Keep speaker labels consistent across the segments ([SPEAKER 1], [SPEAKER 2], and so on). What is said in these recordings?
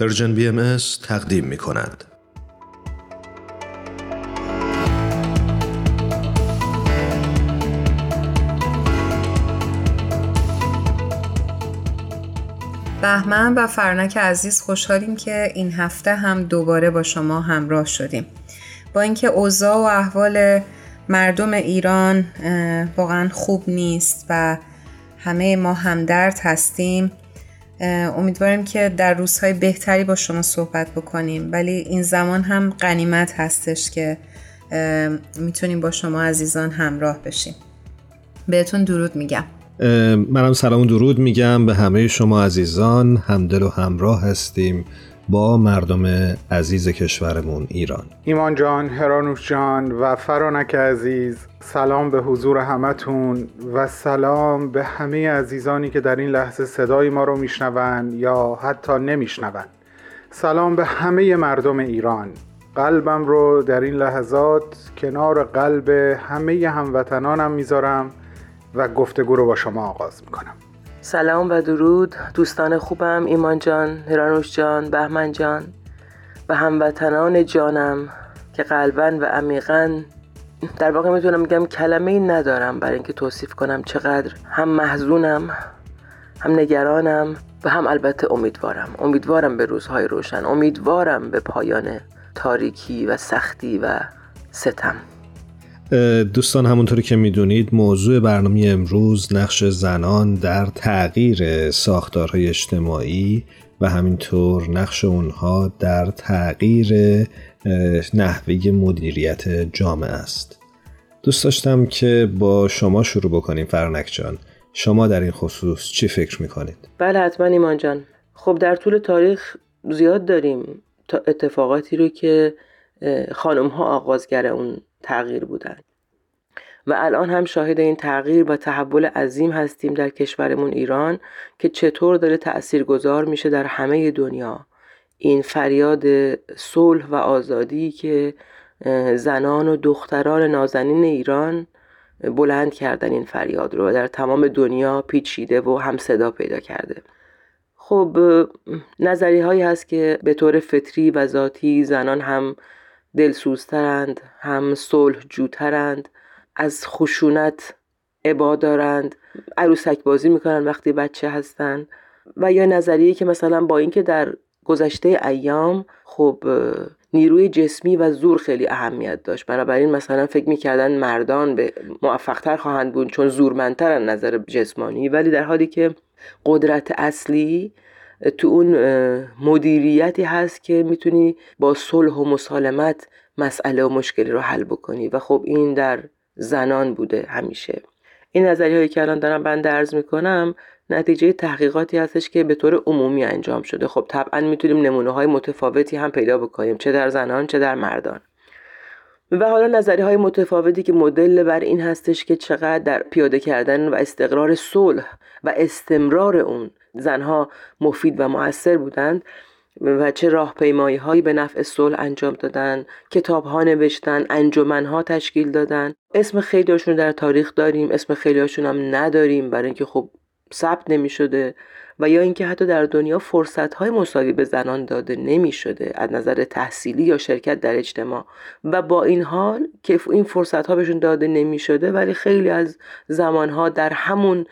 [SPEAKER 1] Persian BMS تقدیم می کند.
[SPEAKER 2] بهمن و فرناز عزیز خوشحالیم که این هفته هم دوباره با شما همراه شدیم با اینکه اوضاع و احوال مردم ایران واقعا خوب نیست و همه ما همدرد هستیم امیدواریم که در روزهای بهتری با شما صحبت بکنیم. ولی این زمان هم قنیمت هستش که می‌تونیم با شما عزیزان همراه بشیم. بهتون درود میگم.
[SPEAKER 1] منم سلام درود میگم به همه شما عزیزان. همدل و همراه هستیم. با مردم عزیز کشورمون ایران.
[SPEAKER 3] ایمان جان، هرانوش جان و فرانک عزیز سلام به حضور همتون و سلام به همه عزیزانی که در این لحظه صدای ما رو میشنوند یا حتی نمیشنوند سلام به همه مردم ایران. قلبم رو در این لحظات کنار قلب همه هموطنانم می‌ذارم و گفتگو رو با شما آغاز می‌کنم.
[SPEAKER 4] سلام و درود. دوستان خوبم ایمان جان، هرانوش جان، بهمن جان و هموطنان جانم که قلبا و عمیقا در واقع می‌تونم بگم کلمه ای ندارم برای اینکه توصیف کنم چقدر هم محزونم هم نگرانم و هم البته امیدوارم. امیدوارم به روزهای روشن امیدوارم به پایان تاریکی و سختی و ستم.
[SPEAKER 1] دوستان همونطوری که می‌دونید موضوع برنامه امروز نقش زنان در تغییر ساختارهای اجتماعی و همینطور نقش اونها در تغییر نحوه مدیریت جامعه است. دوست داشتم که با شما شروع بکنیم فرنک جان. شما در این خصوص چی فکر می‌کنید؟
[SPEAKER 4] بله حتما ایمان جان. خب در طول تاریخ زیاد داریم تا اتفاقاتی رو که خانم ها آغازگر اون تغییر بودن و الان هم شاهد این تغییر و تحول عظیم هستیم در کشورمون ایران که چطور داره تأثیر گذار میشه در همه دنیا. این فریاد صلح و آزادی که زنان و دختران نازنین ایران بلند کردن این فریاد رو و در تمام دنیا پیچیده و هم صدا پیدا کرده. خب نظری هایی هست که به طور فطری و ذاتی زنان هم دلسوزترند هم صلح جوترند از خشونت عبا دارند. عروسک بازی می‌کنن وقتی بچه هستن. و یا نظریه که مثلا با اینکه در گذشته ایام خب نیروی جسمی و زور خیلی اهمیت داشت. بنابراین مثلا فکر می‌کردن مردان به موفقتر خواهند بود چون زورمندتر نظر جسمانی. ولی در حالی که قدرت اصلی تو اون مدیریتی هست که می‌تونی با صلح و مسالمت مسئله و مشکلی رو حل بکنی. و خب این در زنان بوده همیشه. این نظری هایی که الان دارم بنده ارز می‌کنم نتیجه تحقیقاتی هستش که به طور عمومی انجام شده. خب طبعا می‌تونیم نمونه های متفاوتی هم پیدا بکنیم چه در زنان چه در مردان. و حالا نظری های متفاوتی که مدل بر این هستش که چقدر در پیاده کردن و استقرار صلح و استمرار اون زنها مفید و موثر بودند و چه راهپیمایی هایی به نفع صلح انجام دادن کتاب ها نوشتن انجمن ها تشکیل دادن. اسم خیلی هاشون در تاریخ داریم اسم خیلی هاشون هم نداریم برای اینکه خب ثبت نمی شده و یا اینکه حتی در دنیا فرصت های مساوی به زنان داده نمی شده از نظر تحصیلی یا شرکت در اجتماع. و با این حال که این فرصت ها بهشون داده نمی شده ولی خیلی از زمان ها در همون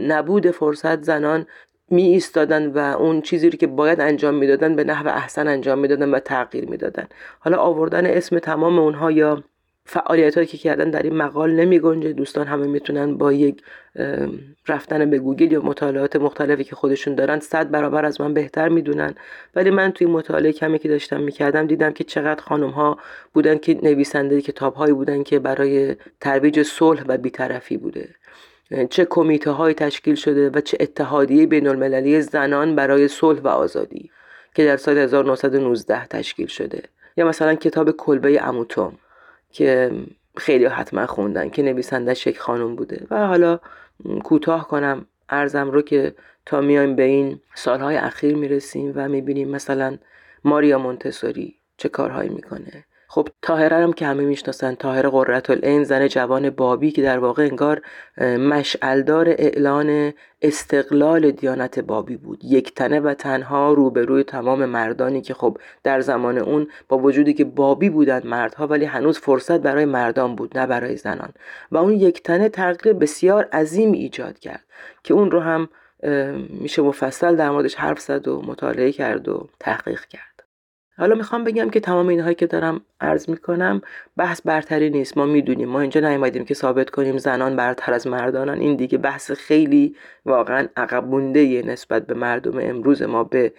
[SPEAKER 4] نبود فرصت زنان می ایستادن و اون چیزی رو که باید انجام می‌دادن به نحو احسن انجام می‌دادن و تغییر می‌دادن. حالا آوردن اسم تمام اونها یا فعالیت هایی که کردن در این مقال نمی گنجه دوستان همه می‌تونن با یک رفتن به گوگل یا مطالعات مختلفی که خودشون دارن صد برابر از من بهتر می‌دونن. ولی من توی مطالعه کمی که داشتم می‌کردم دیدم که چقدر خانم ها بودن که نویسنده کتاب هایی بودن که برای ترویج صلح و بیطرفی بوده. چه کمیته های تشکیل شده و چه اتحادیه بین المللی زنان برای صلح و آزادی که در سال 1919 تشکیل شده. یا مثلا کتاب کلبه اموتوم که خیلی حتما خوندن که نویسنده شک خانم بوده. و حالا کوتاه کنم ارزم رو که تا میایم به این سالهای اخیر می‌رسیم و می‌بینیم مثلا ماریا مونتسوری چه کارهایی می‌کنه. خب تاهره هم که همه می‌شناسن تاهره قررت العین زن جوان بابی که در واقع انگار مشعلدار اعلان استقلال دیانت بابی بود. یک تنه و تنها روبروی تمام مردانی که خب در زمان اون با وجودی که بابی بودند مردها ولی هنوز فرصت برای مردان بود نه برای زنان. و اون یک تنه تغییر بسیار عظیم ایجاد کرد که اون رو هم میشه مفصل در موردش حرف زد و مطالعه کرد و تحقیق کرد. حالا می‌خوام بگم که تمام اینهایی که دارم عرض می‌کنم بحث برتری نیست. ما می‌دونیم. ما اینجا نیومدیم که ثابت کنیم زنان برتر از مردانن. این دیگه بحث خیلی واقعا عقب مونده نسبت به مردم امروز. ما به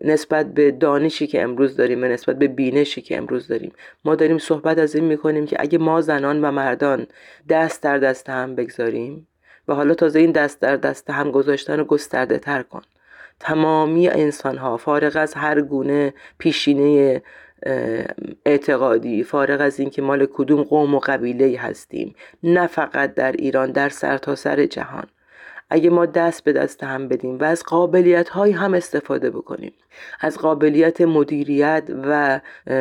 [SPEAKER 4] نسبت به دانشی که امروز داریم نسبت به بینشی که امروز داریم. ما داریم صحبت از این می‌کنیم که اگه ما زنان و مردان دست در دست هم بگذاریم و حالا تازه این دست در دست هم گذاشتن رو گسترده تر کن. تمامی انسان ها فارغ از هر گونه پیشینه اعتقادی فارغ از اینکه مال کدوم قوم و قبیله هستیم نه فقط در ایران در سرتاسر سر جهان. اگه ما دست به دست هم بدیم و از قابلیت های هم استفاده بکنیم از قابلیت مدیریت و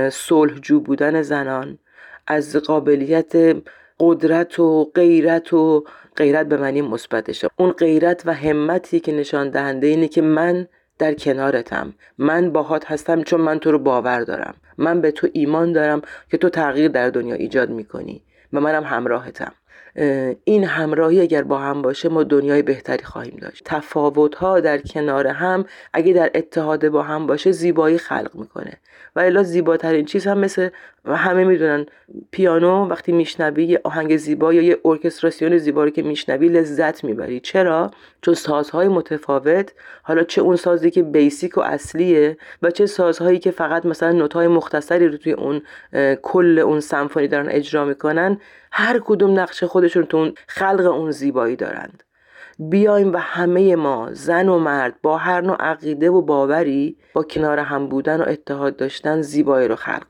[SPEAKER 4] صلحجو بودن زنان از قابلیت قدرت و غیرت و غیرت به معنی مثبتشه. اون غیرت و همتی که نشان دهنده اینه که من در کنارتم. من باهات هستم چون من تو رو باور دارم. من به تو ایمان دارم که تو تغییر در دنیا ایجاد می‌کنی و منم همراهتم. این همراهی اگر با هم باشه ما دنیای بهتری خواهیم داشت. تفاوت ها در کنار هم اگه در اتحاد با هم باشه زیبایی خلق می‌کنه. و الا زیباترین چیز هم مثل همه می‌دونن پیانو وقتی میشنوی یه آهنگ زیبا یا یه ارکستراسیون زیبا رو که میشنوی لذت می‌بری. چرا؟ چون سازهای متفاوت حالا چه اون سازی که بیسیک و اصلیه و چه سازهایی که فقط مثلا نوتهای مختصری رو توی اون کل اون سمفونی دارن اجرا می‌کنن هر کدوم نقش خودشون تو اون خلق اون زیبایی دارند. بیایم و همه ما زن و مرد با هر نوع عقیده و باوری با کنار هم بودن و اتحاد داشتن زیبایی رو خلق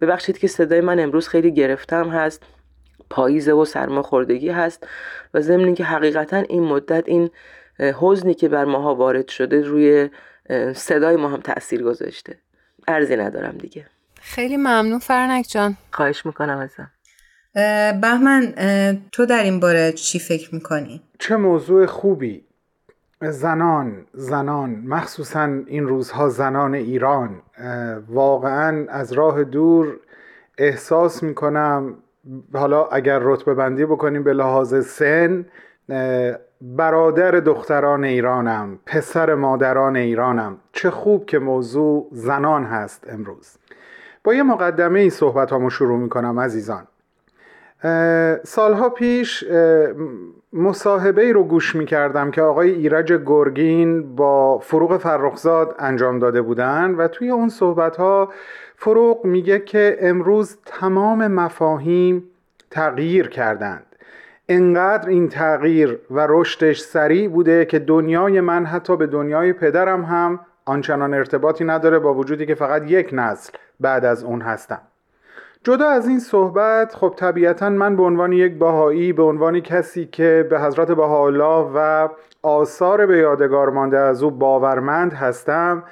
[SPEAKER 4] ببخشید که صدای من امروز خیلی گرفتم هست پاییزه و سرماخوردگی هست و ضمن که حقیقتا این مدت این حزنی که بر ماها وارد شده روی صدای ما هم تاثیر گذاشته. ارزی ندارم دیگه.
[SPEAKER 2] خیلی ممنون فرنک جان.
[SPEAKER 4] خواهش می‌کنم ازم.
[SPEAKER 2] بهمن تو در این باره چی فکر می‌کنی؟
[SPEAKER 3] چه موضوع خوبی؟ زنان زنان مخصوصا این روزها زنان ایران. واقعا از راه دور احساس می‌کنم حالا اگر رتبه بندی بکنیم به لحاظ سن برادر دختران ایرانم پسر مادران ایرانم. چه خوب که موضوع زنان هست امروز. با یه مقدمه ای صحبت همو شروع می‌کنم عزیزان. سالها پیش مصاحبه ای رو گوش می کردم که آقای ایرج گرگین با فروغ فرخزاد انجام داده بودن و توی اون صحبت ها فروغ میگه که امروز تمام مفاهیم تغییر کردند. انقدر این تغییر و رشدش سریع بوده که دنیای من حتی به دنیای پدرم هم آنچنان ارتباطی نداره با وجودی که فقط یک نسل بعد از اون هستم. جدا از این صحبت خب طبیعتا من به عنوان یک باهایی به عنوان کسی که به حضرت بهاءالله و آثار به یادگار مانده از او باورمند هستم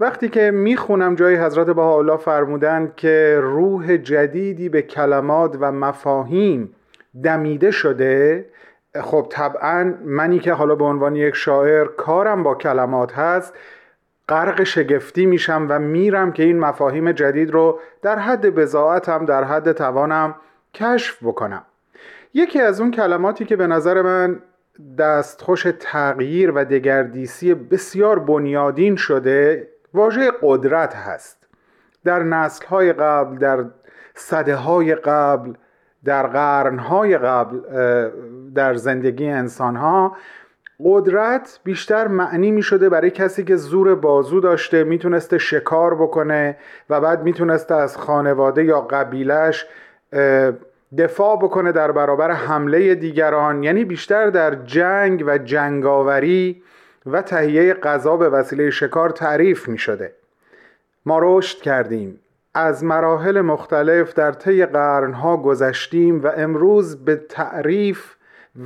[SPEAKER 3] وقتی که می‌خونم جای حضرت بهاءالله فرمودند که روح جدیدی به کلمات و مفاهیم دمیده شده خب طبعا منی که حالا به عنوان یک شاعر کارم با کلمات هست غرق شگفتی میشم و میرم که این مفاهیم جدید رو در حد بزاعتم در حد توانم کشف بکنم. یکی از اون کلماتی که به نظر من دستخوش تغییر و دگردیسی بسیار بنیادین شده واژه قدرت هست. در نسلهای قبل در صده های قبل در قرنهای قبل در زندگی انسانها قدرت بیشتر معنی می شده برای کسی که زور بازو داشته می‌تونسته شکار بکنه و بعد می‌تونسته از خانواده یا قبیلش دفاع بکنه در برابر حمله دیگران یعنی بیشتر در جنگ و جنگاوری و تهیه غذا به وسیله شکار تعریف می شده ما رشد کردیم. از مراحل مختلف در طی قرنها گذشتیم و امروز به تعریف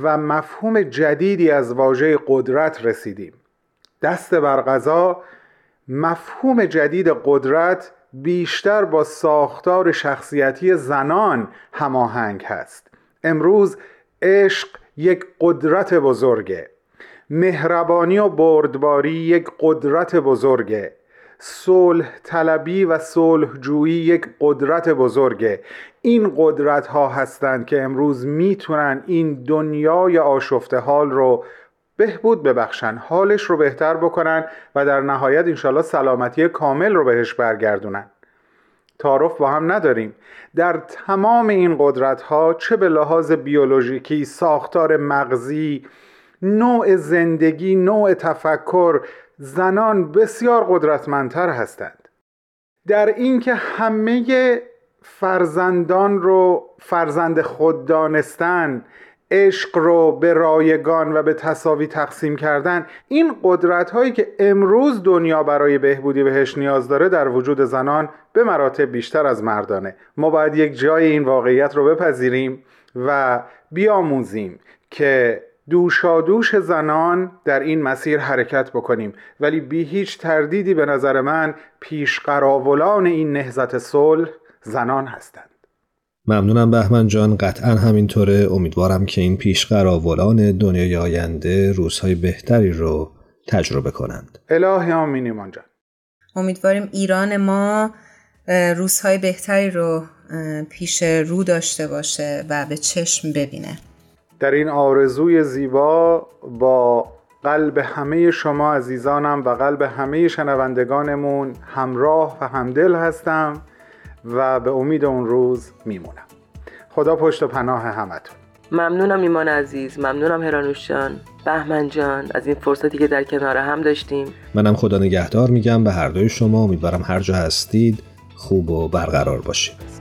[SPEAKER 3] و مفهوم جدیدی از واژه قدرت رسیدیم. دست بر غذا مفهوم جدید قدرت بیشتر با ساختار شخصیتی زنان هماهنگ هست. امروز عشق یک قدرت بزرگه. مهربانی و بردباری یک قدرت بزرگه. صلح طلبی و صلح جویی یک قدرت بزرگه. این قدرت ها هستند که امروز می‌تونن این دنیای آشفته حال رو بهبود ببخشن حالش رو بهتر بکنن و در نهایت انشالله سلامتی کامل رو بهش برگردونن. تعارف با هم نداریم. در تمام این قدرت ها چه به لحاظ بیولوژیکی ساختار مغزی نوع زندگی نوع تفکر زنان بسیار قدرتمندتر هستند. در اینکه همه فرزندان رو فرزند خود دانستن عشق رو به رایگان و به تصاوی تقسیم کردن این قدرت هایی که امروز دنیا برای بهبودی بهش نیاز داره در وجود زنان به مراتب بیشتر از مردانه. ما باید یک جای این واقعیت رو بپذیریم و بیاموزیم که دوشادوش زنان در این مسیر حرکت بکنیم. ولی بی هیچ تردیدی به نظر من پیشقراولان این نهزت صلح زنان هستند.
[SPEAKER 1] ممنونم بهمن جان. قطعا همینطوره. امیدوارم که این پیشقراولان دنیای آینده روزهای بهتری رو تجربه کنند.
[SPEAKER 3] الهی آمین ایمان جان.
[SPEAKER 2] امیدواریم ایران ما روزهای بهتری رو پیش رو داشته باشه و به چشم ببینه.
[SPEAKER 3] در این آرزوی زیبا با قلب همه شما عزیزانم و قلب همه شنوندگانمون همراه و همدل هستم. و به امید اون روز میمونم. خدا پشت و پناه همتون.
[SPEAKER 4] ممنونم ایمان عزیز. ممنونم هرانوش جان. بهمن جان از این فرصتی که در کنار هم داشتیم.
[SPEAKER 1] منم خدا نگهدار میگم به هر دوی شما. امیدوارم هر جا هستید خوب و برقرار باشید.